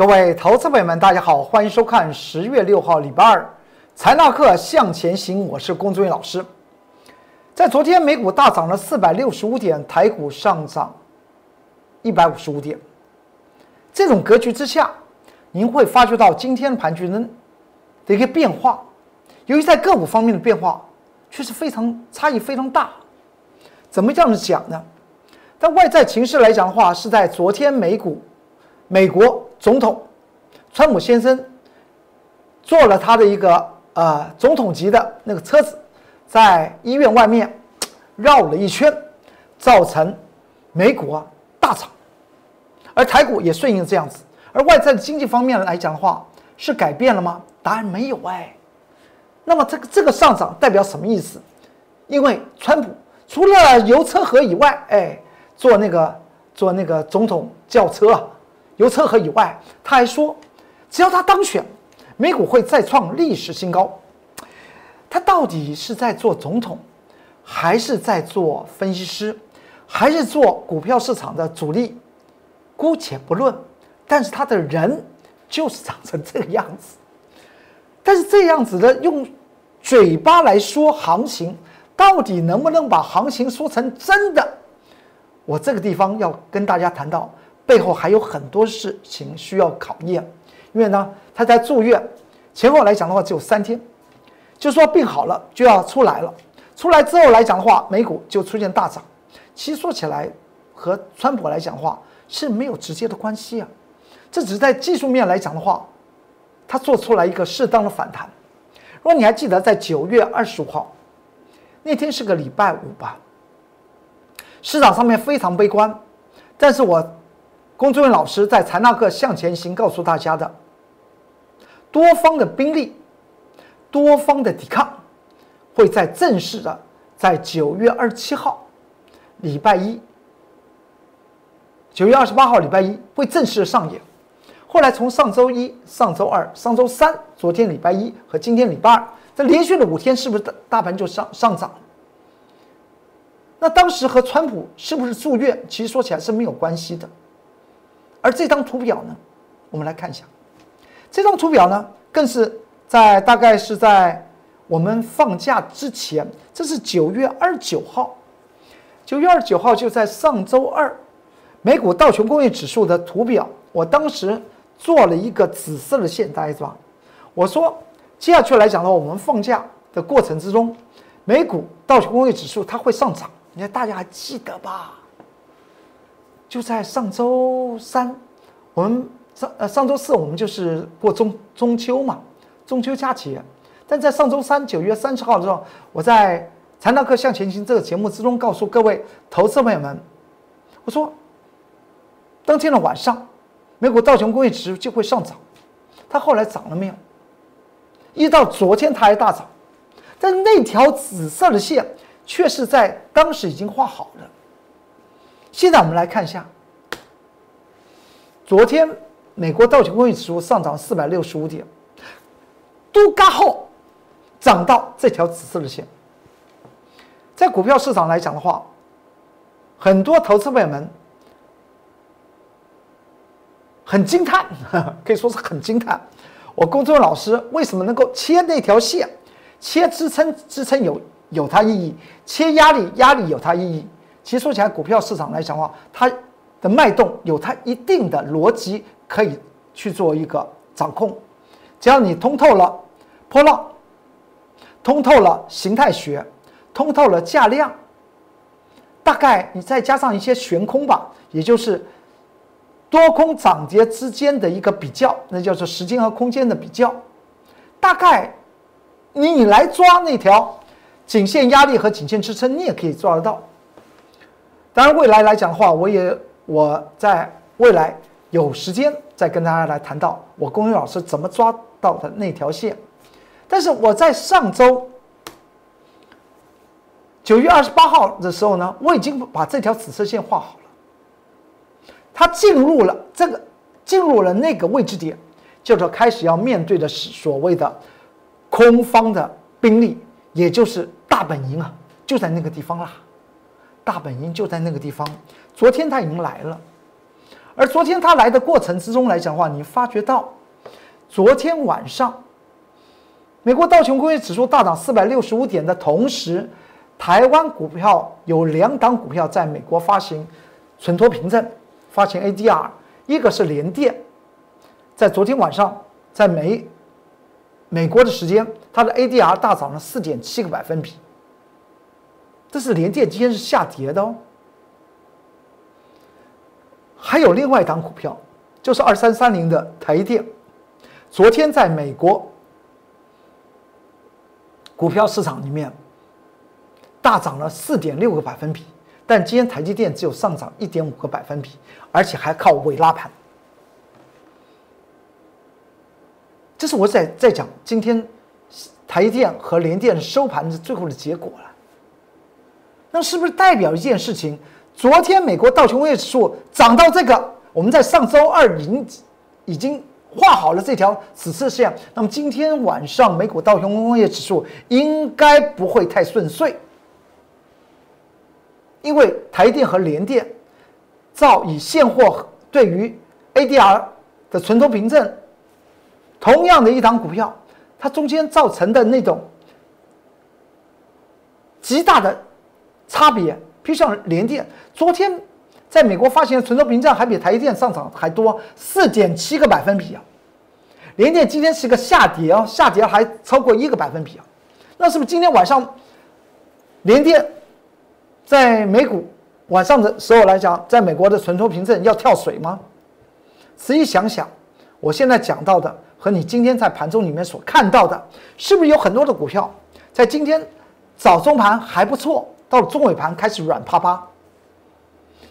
各位投资朋友们，大家好，欢迎收看十月六号礼拜二财纳课向前行，我是龚志伟老师。在昨天美股大涨了四百六十五点，台股上涨一百五十五点，这种格局之下，您会发觉到今天盘局呢的一个变化，由于在个股方面的变化却是非常差异非常大。怎么这样子讲呢？但外在情势来讲的话，是在昨天美股，美国总统川普先生坐了他的一个呃总统级的那个车子，在医院外面绕了一圈，造成美股大涨，而台股也顺应这样子。而外在的经济方面来讲的话，是改变了吗？答案没有哎。那么这个这个上涨代表什么意思？因为川普除了油车河以外，哎。坐那个坐那个总统轿车啊，油车河以外，他还说，只要他当选，美股会再创历史新高。他到底是在做总统，还是在做分析师，还是做股票市场的主力？姑且不论，但是他的人就是长成这个样子。但是这样子的用嘴巴来说行情，到底能不能把行情说成真的？我这个地方要跟大家谈到，背后还有很多事情需要考验，因为呢，他在住院前后来讲的话只有三天，就说病好了就要出来了，出来之后来讲的话，美股就出现大涨。其实说起来，和川普来讲的话是没有直接的关系啊，这只是在技术面来讲的话，他做出来一个适当的反弹。如果你还记得在九月二十五号那天是个礼拜五吧？市场上面非常悲观，但是我龚志文老师在财纳课向前行告诉大家的，多方的兵力，多方的抵抗，会在正式的在九月二十七号，礼拜一，九月二十八号礼拜一会正式上演。后来从上周一、上周二、上周三，昨天礼拜一和今天礼拜二，这连续的五天，是不是大大盘就上上涨？那当时和川普是不是住院？其实说起来是没有关系的。而这张图表呢，我们来看一下。这张图表呢，更是在大概是在我们放假之前，这是九月二十九号。九月二十九号就在上周二，美股道琼工业指数的图表，我当时做了一个紫色的线，大家知道我说接下去来讲的话，我们放假的过程之中，美股道琼工业指数它会上涨。你看，大家还记得吧？就在上周三，我们上呃上周四我们就是过中中秋嘛，中秋佳节。但在上周三九月三十号的时候，我在《财道课向前行》这个节目之中告诉各位投资朋友们，我说，当天的晚上，美股道琼工业指数就会上涨。它后来涨了没有？一到昨天它还大涨，但那条紫色的线。却是在当时已经画好了。现在我们来看一下，昨天美国道琼工业指数上涨四百六十五点，都刚好涨到这条紫色的线。在股票市场来讲的话，很多投资朋友们很惊叹，可以说是很惊叹。我公众老师为什么能够切那条线，切支撑支撑有？有它意义，切压力压力有它意义。其实说起来，股票市场来讲的话，它的脉动有它一定的逻辑可以去做一个掌控。只要你通透了波浪，通透了形态学，通透了价量，大概你再加上一些悬空吧，也就是多空涨跌之间的一个比较，那叫做时间和空间的比较。大概你你来抓那条。颈线压力和颈线支撑，你也可以抓得到。当然，未来来讲的话，我也我在未来有时间再跟大家来谈到我公益老师怎么抓到的那条线。但是我在上周九月二十八号的时候呢，我已经把这条紫色线画好了。它进入了这个，进入了那个位置点，就是开始要面对的是所谓的空方的兵力，也就是。大本营啊，就在那个地方啦。大本营就在那个地方。昨天他已经来了，而昨天它来的过程之中来讲的话，你发觉到昨天晚上美国道琼工业指数大涨四百六十五点的同时，台湾股票有两档股票在美国发行存托凭证，发行 ADR，一个是联电，在昨天晚上在美美国的时间，它的 ADR 大涨了四点七个百分比。这是联电今天是下跌的哦。还有另外一档股票，就是二三三零的台电，昨天在美国股票市场里面大涨了四点六个百分比，但今天台积电只有上涨一点五个百分比，而且还靠尾拉盘。这是我在在讲今天台电和联电收盘的最后的结果了。那是不是代表一件事情？昨天美国道琼工业指数涨到这个，我们在上周二已经已经画好了这条紫色线。那么今天晚上美股道琼工业指数应该不会太顺遂，因为台电和联电照以现货对于 ADR 的存托凭证，同样的一档股票，它中间造成的那种极大的。差别，譬如像联电，昨天在美国发行的存托凭证还比台积电上涨还多四点七个百分比啊。联电今天是个下跌啊，下跌还超过一个百分比啊。那是不是今天晚上联电在美股晚上的时候来讲，在美国的存托凭证要跳水吗？仔细想想，我现在讲到的和你今天在盘中里面所看到的，是不是有很多的股票在今天早中盘还不错？到了中尾盘开始软趴趴，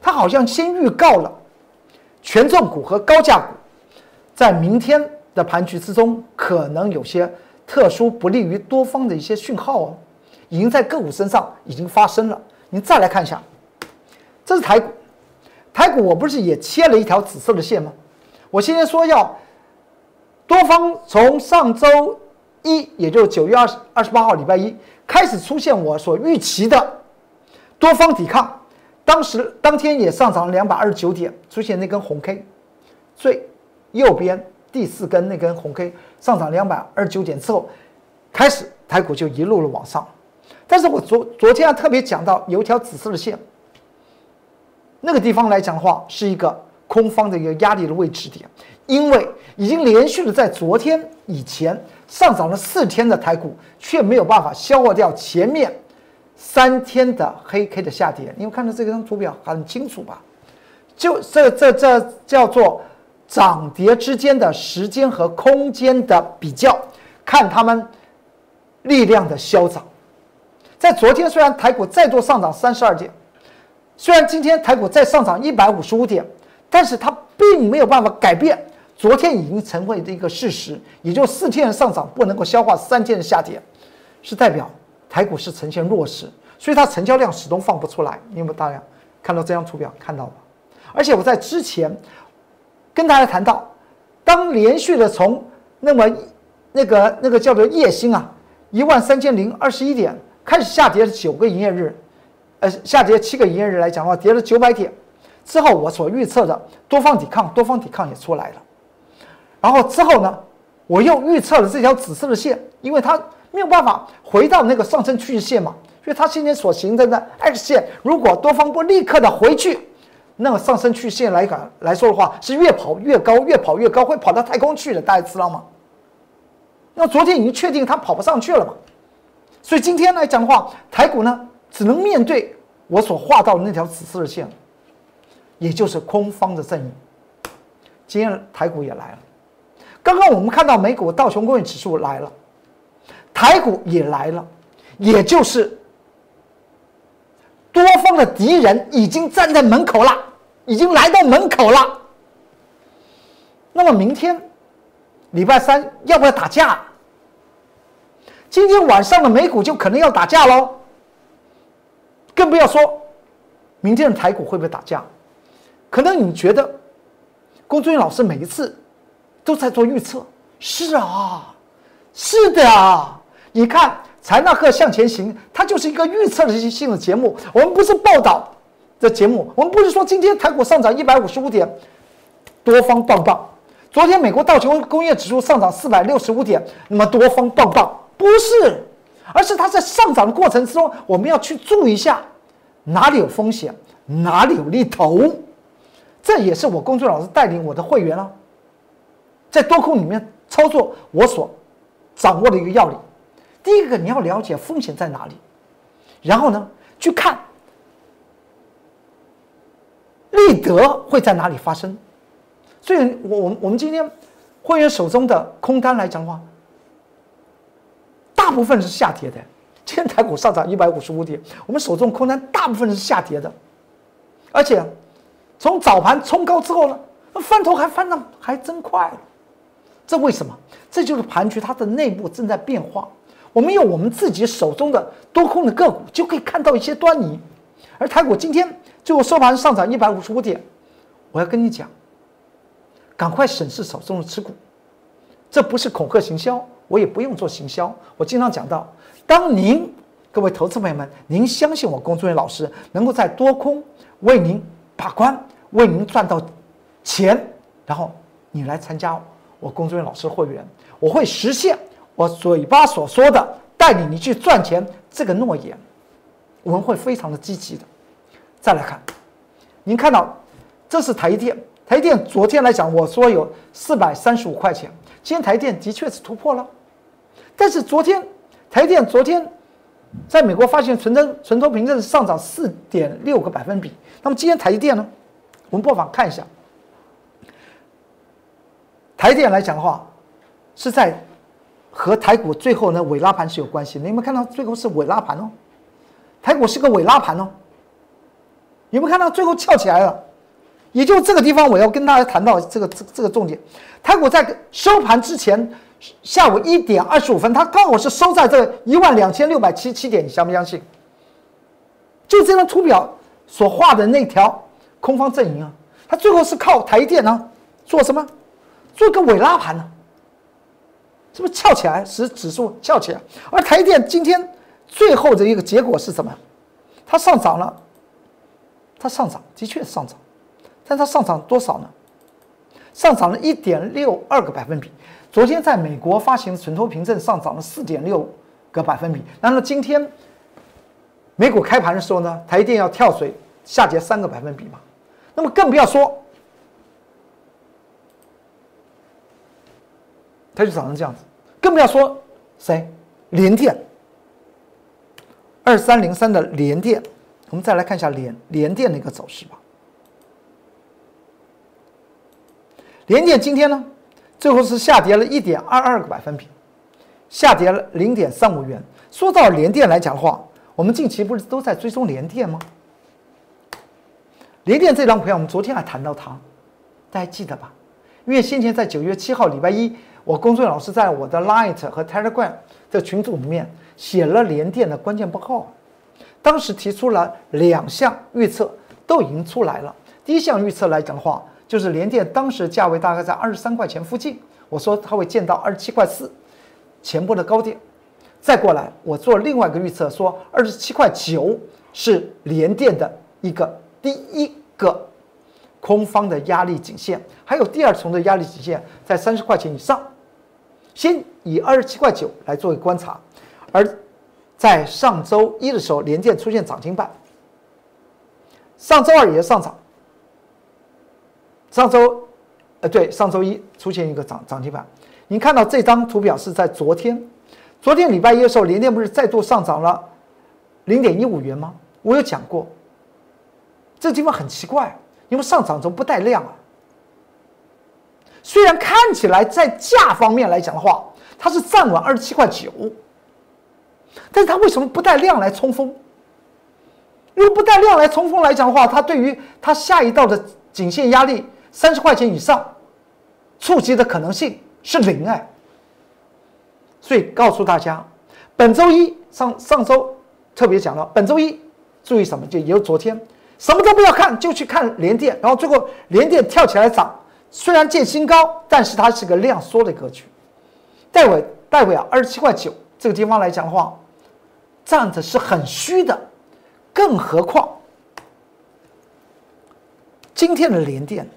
它好像先预告了权重股和高价股在明天的盘局之中可能有些特殊不利于多方的一些讯号哦，已经在个股身上已经发生了。您再来看一下，这是台股，台股我不是也切了一条紫色的线吗？我现在说要多方从上周一，也就是九月二十二十八号礼拜一开始出现我所预期的。多方抵抗，当时当天也上涨了两百二十九点，出现那根红 K，最右边第四根那根红 K 上涨两百二十九点之后，开始台股就一路的往上。但是我昨昨天啊特别讲到有一条紫色的线，那个地方来讲的话是一个空方的一个压力的位置点，因为已经连续的在昨天以前上涨了四天的台股，却没有办法消化掉前面。三天的黑 K 的下跌，你有看到这张图表很清楚吧？就这这这叫做涨跌之间的时间和空间的比较，看他们力量的消长。在昨天虽然台股再度上涨三十二点，虽然今天台股再上涨一百五十五点，但是它并没有办法改变昨天已经成为的一个事实，也就四天的上涨不能够消化三天的下跌，是代表。台股是呈现弱势，所以它成交量始终放不出来。你有没有大家看到这张图表？看到了？而且我在之前跟大家谈到，当连续的从那么那个那个叫做夜星啊，一万三千零二十一点开始下跌九个营业日，呃，下跌七个营业日来讲的话，跌了九百点之后，我所预测的多方抵抗，多方抵抗也出来了。然后之后呢，我又预测了这条紫色的线，因为它。没有办法回到那个上升趋势线嘛？所以它今天所形成的 X 线，如果多方不立刻的回去，那么上升趋势线来讲来说的话，是越跑越高，越跑越高，会跑到太空去的，大家知道吗？那昨天已经确定它跑不上去了嘛？所以今天来讲的话，台股呢只能面对我所画到的那条紫色的线，也就是空方的阵营。今天台股也来了，刚刚我们看到美股道琼工业指数来了。台股也来了，也就是多方的敌人已经站在门口了，已经来到门口了。那么明天礼拜三要不要打架？今天晚上的美股就可能要打架喽。更不要说明天的台股会不会打架？可能你觉得龚俊老师每一次都在做预测，是啊，是的啊。你看财纳克向前行，它就是一个预测的性的节目。我们不是报道的节目，我们不是说今天台股上涨一百五十五点，多方棒棒。昨天美国道琼工业指数上涨四百六十五点，那么多方棒棒不是，而是它在上涨的过程之中，我们要去注意一下哪里有风险，哪里有利头。这也是我工作老师带领我的会员啊，在多空里面操作我所掌握的一个要领。第一个，你要了解风险在哪里，然后呢，去看利得会在哪里发生。所以，我我们我们今天会员手中的空单来讲的话，大部分是下跌的。今天台股上涨一百五十五点，我们手中空单大部分是下跌的，而且从早盘冲高之后呢，翻头还翻的还真快。这为什么？这就是盘局它的内部正在变化。我们用我们自己手中的多空的个股就可以看到一些端倪。而台股今天最后收盘上涨一百五十五点，我要跟你讲。赶快审视手中的持股，这不是恐吓行销，我也不用做行销。我经常讲到，当您各位投资朋友们，您相信我，龚作人老师能够在多空为您把关，为您赚到钱，然后你来参加我龚作人老师会员，我会实现我嘴巴所说的带领你去赚钱这个诺言，我们会非常的积极的。再来看，您看到这是台电。台电昨天来讲，我说有四百三十五块钱，今天台电的确是突破了，但是昨天台电昨天在美国发现存增存托凭证上涨四点六个百分比，那么今天台电呢？我们不妨看一下，台电来讲的话，是在和台股最后呢尾拉盘是有关系的。你有没有看到最后是尾拉盘哦？台股是个尾拉盘哦，有没有看到最后翘起来了？也就这个地方，我要跟大家谈到这个这这个重点。台股在收盘之前，下午一点二十五分，它刚好是收在这一万两千六百七十七点，你相不相信？就这张图表所画的那条空方阵营啊，它最后是靠台电呢做什么？做个尾拉盘呢？是不是翘起来使指数翘起来？而台电今天最后的一个结果是什么？它上涨了，它上涨的确上涨。但它上涨多少呢？上涨了一点六二个百分比。昨天在美国发行的存托凭证上涨了四点六个百分比。那么今天美股开盘的时候呢，台电要跳水下跌三个百分比嘛？那么更不要说，它就涨成这样子。更不要说谁联电二三零三的联电，我们再来看一下联联电的一个走势吧。联电今天呢，最后是下跌了一点二二个百分比，下跌了零点三五元。说到联电来讲的话，我们近期不是都在追踪联电吗？联电这张股票我们昨天还谈到它，大家记得吧？因为先前在九月七号礼拜一，我工作老师在我的 Light 和 Telegram 的群组里面写了联电的关键报告，当时提出了两项预测，都已经出来了。第一项预测来讲的话。就是联电当时价位大概在二十三块钱附近，我说它会见到二十七块四，前波的高点。再过来，我做另外一个预测，说二十七块九是联电的一个第一个空方的压力颈线，还有第二重的压力颈线在三十块钱以上。先以二十七块九来作为观察，而在上周一的时候，联电出现涨停板，上周二也上涨。上周，呃，对，上周一出现一个涨涨停板。您看到这张图表是在昨天，昨天礼拜一的时候，联电不是再度上涨了零点一五元吗？我有讲过，这地方很奇怪，因为上涨中不带量啊。虽然看起来在价方面来讲的话，它是站稳二十七块九，但是它为什么不带量来冲锋？因为不带量来冲锋来讲的话，它对于它下一道的颈线压力。三十块钱以上，触及的可能性是零哎，所以告诉大家，本周一上上周特别讲了，本周一注意什么？就也有昨天什么都不要看，就去看连电，然后最后连电跳起来涨，虽然见新高，但是它是个量缩的格局。戴维戴维啊，二十七块九这个地方来讲的话，站着是很虚的，更何况今天的连电，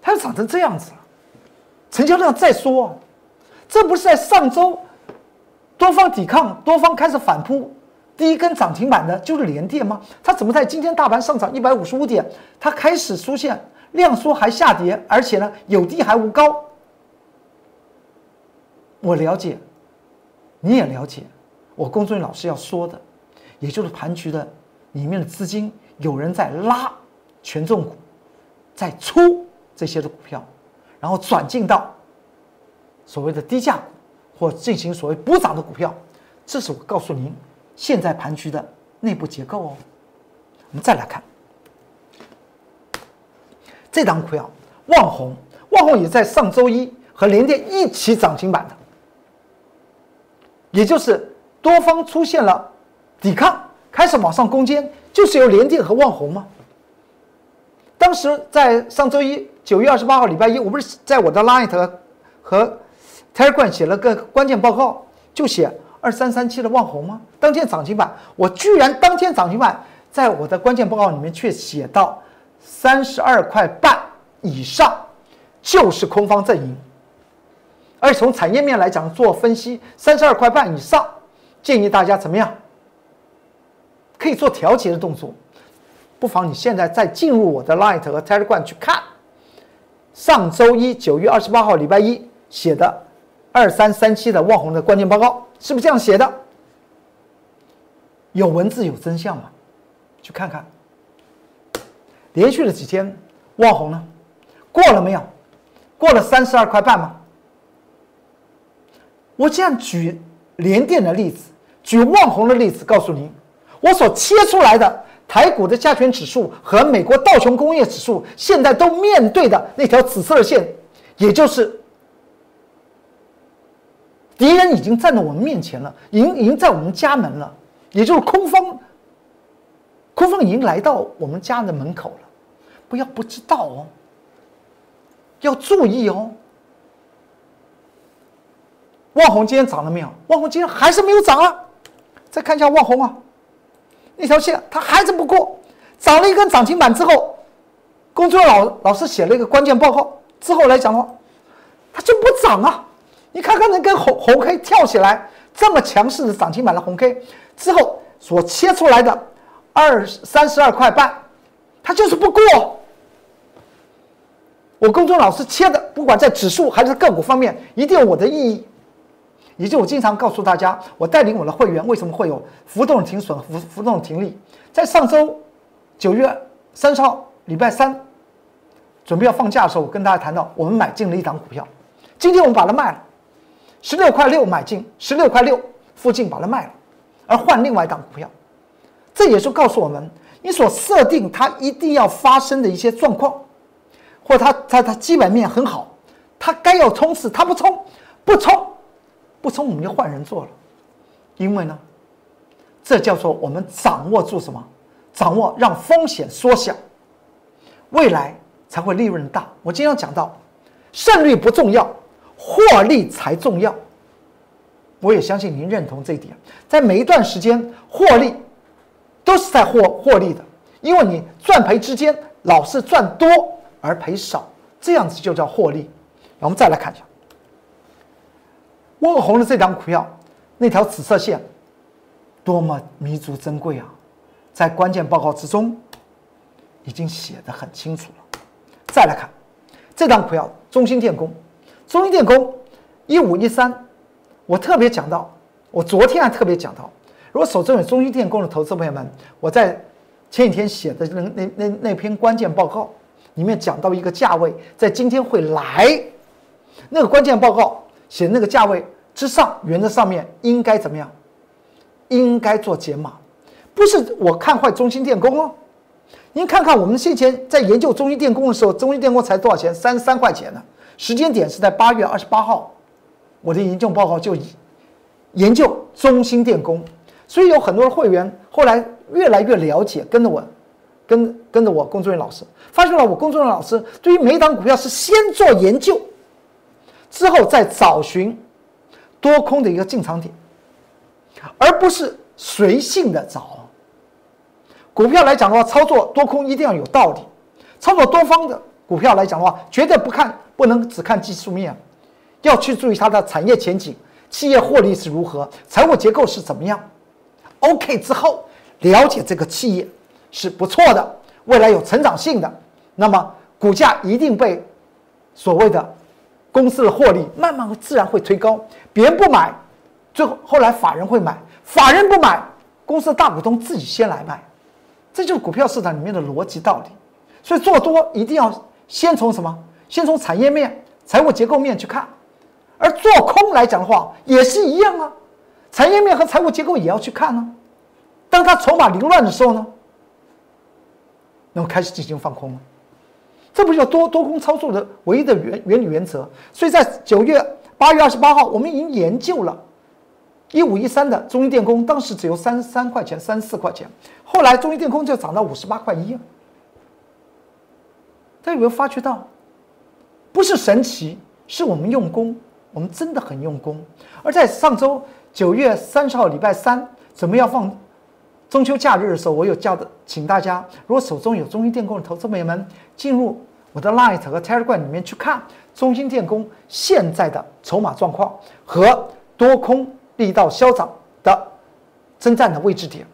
它涨成这样子了，成交量再缩、啊，这不是在上周多方抵抗，多方开始反扑，第一根涨停板的就是联电吗？它怎么在今天大盘上涨一百五十五点，它开始出现量缩还下跌，而且呢有低还无高？我了解，你也了解，我工作老师要说的，也就是盘局的里面的资金有人在拉权重股，在出这些的股票，然后转进到所谓的低价股或进行所谓补涨的股票，这是我告诉您现在盘局的内部结构哦。我们再来看这张股票，旺宏，旺宏也在上周一和联电一起涨停板的。也就是多方出现了抵抗，开始往上攻坚，就是由联电和旺宏吗？当时在上周一九月二十八号礼拜一，我不是在我的 Line 和 Telegram 写了个关键报告，就写二三三七的旺红吗？当天涨停板，我居然当天涨停板，在我的关键报告里面却写到三十二块半以上，就是空方阵营。而从产业面来讲做分析，三十二块半以上，建议大家怎么样？可以做调节的动作，不妨你现在再进入我的 Light 和 Telegram 去看，上周一九月二十八号礼拜一写的二三三七的旺红的关键报告，是不是这样写的？有文字有真相嘛？去看看，连续了几天，旺红呢，过了没有？过了三十二块半吗？我这样举连电的例子，举旺红的例子，告诉您，我所切出来的台股的加权指数和美国道琼工业指数现在都面对的那条紫色的线，也就是敌人已经站在我们面前了，已经已经在我们家门了，也就是空方，空方已经来到我们家的门口了，不要不知道哦，要注意哦。旺宏今天涨了没有？旺宏今天还是没有涨啊！再看一下旺宏啊，那条线它还是不过，涨了一根涨停板之后，工作老老师写了一个关键报告之后来讲的话，它就不涨啊！你看看那根红红 K 跳起来这么强势的涨停板的红 K 之后所切出来的二三十二块半，它就是不过。我工作老师切的，不管在指数还是个股方面，一定有我的意义。也就我经常告诉大家，我带领我的会员为什么会有浮动停损、浮浮动停利。在上周九月三十号礼拜三，准备要放假的时候，我跟大家谈到，我们买进了一档股票，今天我们把它卖了，十六块六买进，十六块六附近把它卖了，而换另外一档股票。这也就告诉我们，你所设定它一定要发生的一些状况，或它它它基本面很好，它该要冲刺，它不冲，不冲。不冲我们就换人做了，因为呢，这叫做我们掌握住什么？掌握让风险缩小，未来才会利润大。我经常讲到，胜率不重要，获利才重要。我也相信您认同这一点，在每一段时间获利都是在获获利的，因为你赚赔之间老是赚多而赔少，这样子就叫获利。我们再来看一下。万红的这张股票，那条紫色线，多么弥足珍贵啊！在关键报告之中，已经写的很清楚了。再来看这张股票，中兴电工，中兴电工一五一三，我特别讲到，我昨天还特别讲到，如果手中有中兴电工的投资朋友们，我在前几天写的那那那那篇关键报告里面讲到一个价位，在今天会来，那个关键报告。写那个价位之上，原则上面应该怎么样？应该做减码，不是我看坏中兴电工哦。您看看我们先前在研究中兴电工的时候，中兴电工才多少钱？三十三块钱呢。时间点是在八月二十八号，我的研究报告就研究中心电工，所以有很多的会员后来越来越了解，跟着我，跟跟着我工作人员老师，发现了我工作人员老师对于每档股票是先做研究。之后再找寻多空的一个进场点，而不是随性的找。股票来讲的话，操作多空一定要有道理。操作多方的股票来讲的话，绝对不看，不能只看技术面，要去注意它的产业前景、企业获利是如何、财务结构是怎么样。OK 之后，了解这个企业是不错的，未来有成长性的，那么股价一定被所谓的公司的获利慢慢自然会推高。别人不买，最后后来法人会买，法人不买，公司的大股东自己先来卖，这就是股票市场里面的逻辑道理。所以做多一定要。先从什么？先从产业面、财务结构面去看，而做空来讲的话，也是一样啊。产业面和财务结构也要去看呢。当它筹码凌乱的时候呢，那么开始进行放空了。这不就多多空操作的唯一的原原理原则。所以在九月八月二十八号，我们已经研究了一五一三的中英电工，当时只有三三块钱、三四块钱，后来中英电工就涨到五十八块一。大家有没有发觉到，不是神奇，是我们用功，我们真的很用功。而在上周九月三十号礼拜三，准备要放中秋假日的时候，我有叫的，请大家如果手中有中兴电工的投资朋友们，进入我的 Light 和 Telegram 里面去看中兴电工现在的筹码状况和多空力道消长的征战的位置点。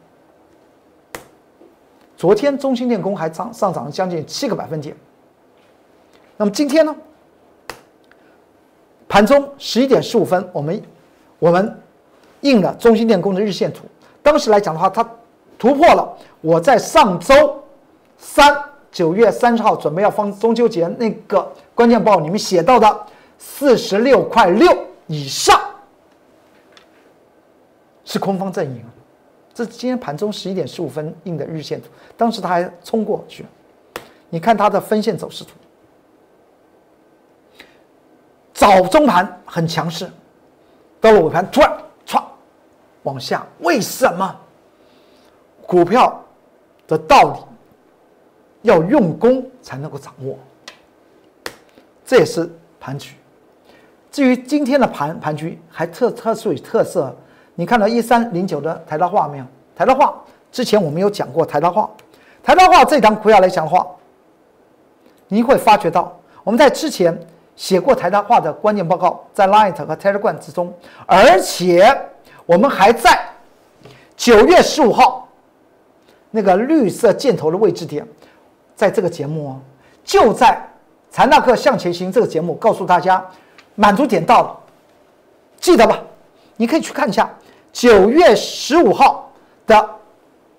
昨天中兴电工还涨上涨了将近七个百分点。那么今天呢？盘中十一点十五分，我们我们印了中心电工的日线图。当时来讲的话，它突破了我在上周三九月三十号准备要放中秋节那个关键报里面写到的四十六块六以上，是空方阵营。这是今天盘中十一点十五分印的日线图，当时它还冲过去，你看它的分线走势图。早中盘很强势，到了尾盘突然唰往下，为什么？股票的道理要用功才能够掌握，这也是盘局。至于今天的盘盘局还特特殊有特色，你看到一三零九的台大化没有？台大化之前我们有讲过台大化，台大化这张股票来讲的话，你会发觉到我们在之前。写过台大化的关键报告，在 Light 和 Telegram 之中，而且我们还在九月十五号那个绿色箭头的位置点，在这个节目哦，就在财纳克向前行这个节目告诉大家，满足点到了，记得吧？你可以去看一下九月十五号的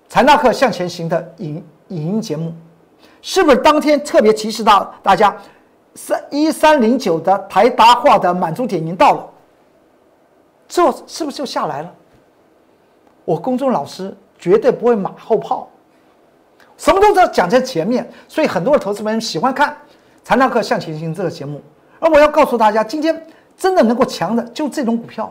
财纳克向前行的影影音节目，是不是当天特别提示到大家？三一三零九的台达化的满足点已经到了，这是不是就下来了？我公众老师绝对不会马后炮，什么都在讲在前面，所以很多的投资人喜欢看《财纳克向前行》这个节目。而我要告诉大家，今天真的能够强的就这种股票，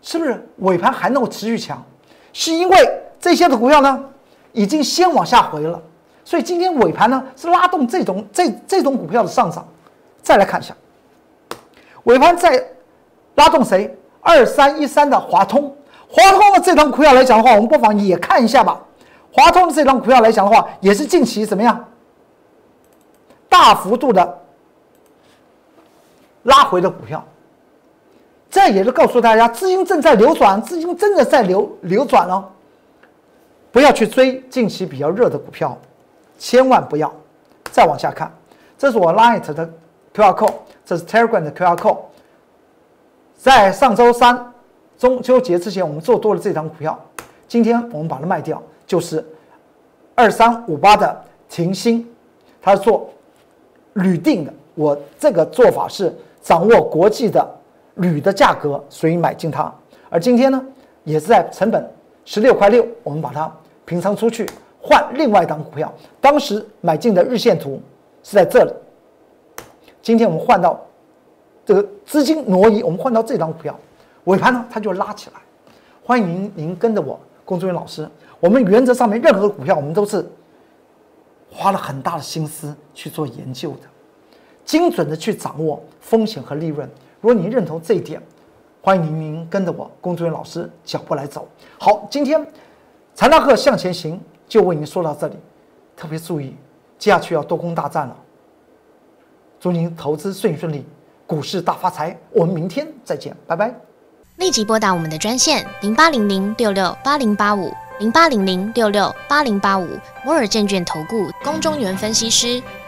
是不是尾盘还能够持续强？是因为这些的股票呢，已经先往下回了。所以今天尾盘呢是拉动这种这这种股票的上涨，再来看一下，尾盘在拉动谁？二三一三的华通，华通的这张股票来讲的话，我们不妨也看一下吧。华通的这张股票来讲的话，也是近期怎么样？大幅度的拉回的股票，这也是告诉大家，资金正在流转，资金真的在流流转哦，不要去追近期比较热的股票。千万不要再往下看，这是我 Light 的 QR code，这是 Telegram 的 QR code。在上周三中秋节之前，我们做多了这张股票，今天我们把它卖掉，就是二三五八的停薪，它是做铝锭的。我这个做法是掌握国际的铝的价格，所以买进它。而今天呢，也是在成本十六块六，我们把它平仓出去。换另外一档股票，当时买进的日线图是在这里。今天我们换到这个资金挪移，我们换到这张股票，尾盘呢它就拉起来。欢迎您，跟着我，工作人员老师。我们原则上面任何股票，我们都是花了很大的心思去做研究的，精准的去掌握风险和利润。如果您认同这一点，欢迎您跟着我工作人员老师脚步来走。好，今天财纳克向前行。就为您说到这里，特别注意，接下去要多空大战了。祝您投资顺顺利，股市大发财。我们明天再见，拜拜。立即拨打我们的专线零八零零六六八零八五零八零零六六八零八五摩尔证券投顾龚中原分析师。